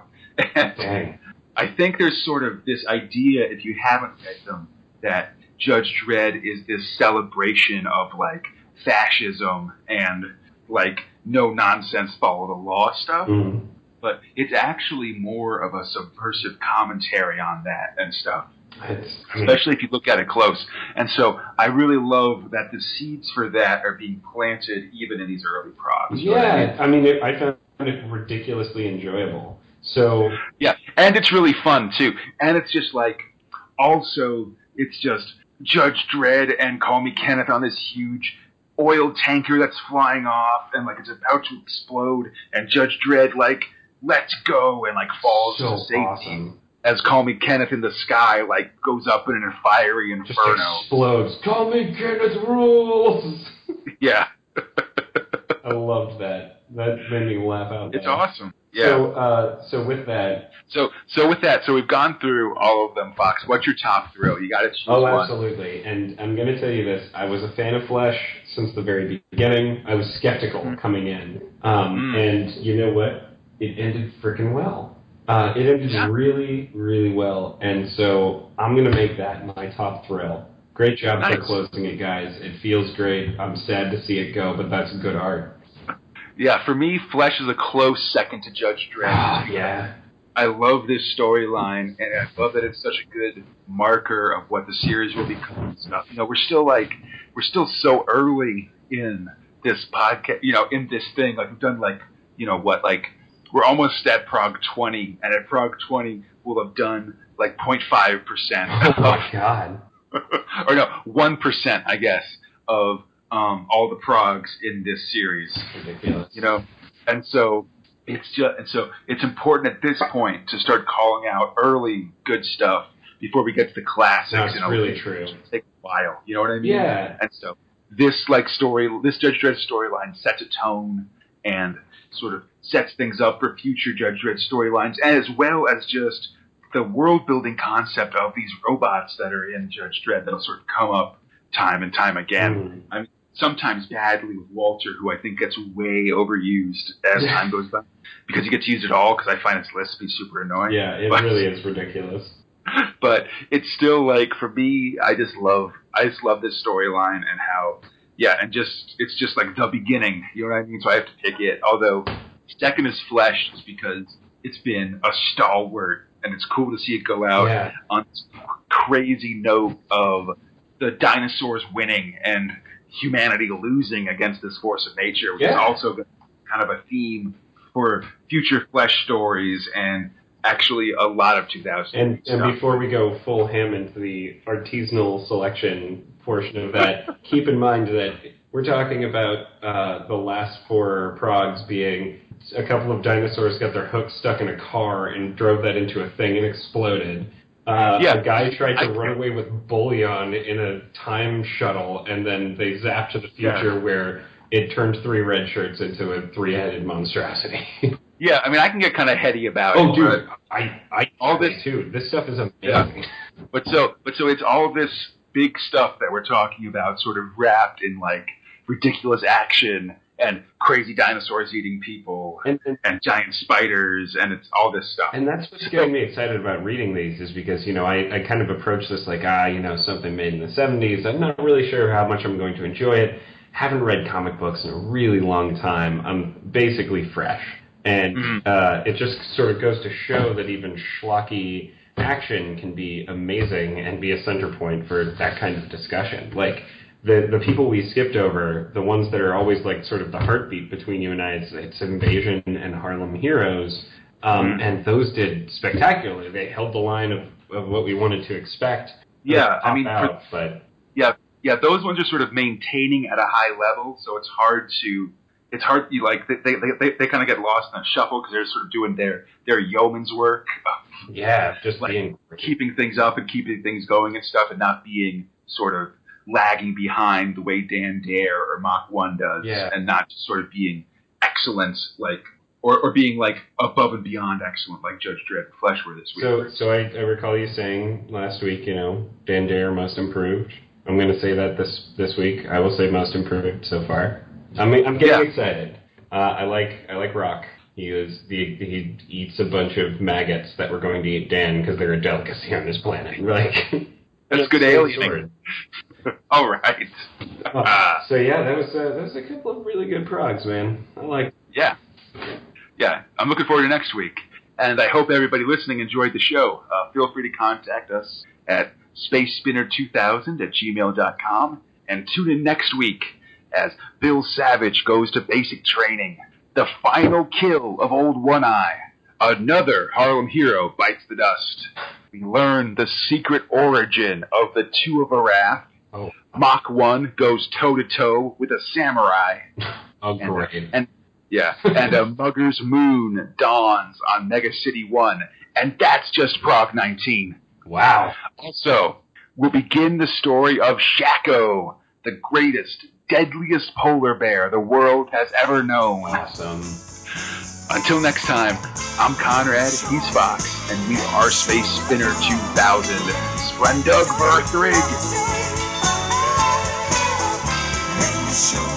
and dang. I think there's sort of this idea if you haven't read them that Judge Dredd is this celebration of like fascism and like no nonsense follow the law stuff, Mhm. but it's actually more of a subversive commentary on that and stuff It's, especially if you look at it close. And so I really love that the seeds for that are being planted even in these early progs. You know what I mean? Yeah, I mean, it, I found it ridiculously enjoyable. So, Yeah, and it's really fun too. And it's just like, also, it's just Judge Dredd and Call Me Kenneth on this huge oil tanker that's flying off and like it's about to explode. And Judge Dredd like lets go and like falls so to safety awesome. as Call Me Kenneth in the sky like goes up in a fiery inferno, Just explodes. Call me Kenneth Rules! Yeah, I loved that. That made me laugh out Loud. it's awesome. Yeah. So, uh, so with that, So, so with that, so we've gone through all of them, Fox. What's your top thrill? You got to choose oh, one. absolutely. And I'm going to tell you this: I was a fan of Flesh since the very beginning. I was skeptical Mm. coming in, um, Mm. and you know what? It ended freaking well. Uh, it ended Yeah. really, really well, and so I'm going to make that my top thrill. Great job for closing it, guys. It feels great. I'm sad to see it go, but that's good art. Yeah, for me, Flesh is a close second to Judge Dredd. Ah, yeah. I love this storyline, and I love that it's such a good marker of what the series will become and stuff. You know, we're still like, we're still so early in this podcast, you know, in this thing. Like, we've done like, you know, what, like, we're almost at Prog 20, and at Prog 20, we'll have done like 0.5%. Oh my god. or no, 1%, I guess, of um, all the progs in this series Ridiculous. you know and so it's just and so it's important at this point to start calling out early good stuff before we get to the classics That's know really true. it takes a while you know what i mean Yeah. and so this like story this judge dredd storyline sets a tone and sort of sets things up for future judge dredd storylines as well as just the world building concept of these robots that are in judge dredd that'll sort of come up time and time again Mm. Sometimes badly with Walter, who I think gets way overused as time goes by, because he gets used at all. Because I find his list to be super annoying. Yeah, it But- really is ridiculous. But it's still like for me, I just love, I just love this storyline and how, yeah, and just it's just like the beginning. You know what I mean? So I have to pick it. Although second is Flesh, just because it's been a stalwart, and it's cool to see it go out Yeah. on this crazy note of the dinosaurs winning and humanity losing against this force of nature, which is also kind of a theme for future Flesh stories and actually a lot of 2000. And, and before we go full ham into the artisanal selection portion of that, keep in mind that we're talking about uh, the last four progs being a couple of dinosaurs got their hooks stuck in a car and drove that into a thing and exploded. Uh, Yeah. a guy tried to I- run away with bullion in a time shuttle, and then they zap to the Yeah. future where it turned three red shirts into a three-headed monstrosity. yeah, I mean, I can get kind of heady about oh, it. Oh, dude, I I All this too. This stuff is amazing. Yeah. But so, but so it's all this big stuff that we're talking about, sort of wrapped in like ridiculous action and crazy dinosaurs eating people And, and and giant spiders, and it's all this stuff. And that's what's getting me excited about reading these is because, you know, I, I kind of approach this like, ah, you know, something made in the 70s. I'm not really sure how much I'm going to enjoy it. Haven't read comic books in a really long time. I'm basically fresh. And Mhm. uh, it just sort of goes to show that even schlocky action can be amazing and be a center point for that kind of discussion. Like, the, the people we skipped over, the ones that are always like sort of the heartbeat between you and I, it's, it's Invasion and Harlem Heroes. Um, Mhm. and those did spectacularly. They held the line of, of what we wanted to expect. Yeah, I mean, for- out, but yeah, those ones are sort of maintaining at a high level, so it's hard to. It's hard. You like they they, they, they kind of get lost in a shuffle because they're sort of doing their their yeoman's work, of yeah, just Like, being keeping things up and keeping things going and stuff, and not being sort of lagging behind the way Dan Dare or Mach One does, Yeah. and not just sort of being excellent like. Or, or being like above and beyond excellent, like Judge Dredd and Flesh were this week. So, so I, I recall you saying last week, you know, Dan Dare most improved. I'm going to say that this this week. I will say most improved so far. I'm I'm getting Yeah. excited. Uh, I like I like Rock. He was the he eats a bunch of maggots that were going to eat Dan because they're a delicacy on this planet. Like That's good Sword. aliening. All right. Uh, so yeah, that was uh, that was a couple of really good progs, man. I like. Yeah. Yeah. I'm looking forward to next week. And I hope everybody listening enjoyed the show. Uh, feel free to contact us at spacespinner2000 at gmail.com and tune in next week as Bill Savage goes to basic training. The final kill of Old One Eye. Another Harlem hero bites the dust. We learn the secret origin of the Two of Arath. Oh. Mach 1 goes toe to toe with a samurai. Oh, And, uh, great. and yeah, and a Mugger's Moon dawns on Mega City One, and that's just Prog 19. Wow. Also, we'll begin the story of Shako, the greatest, deadliest polar bear the world has ever known. Awesome. Until next time, I'm Conrad, he's Fox, and we are Space Spinner 2000. Sprendug Verthrig. Shoot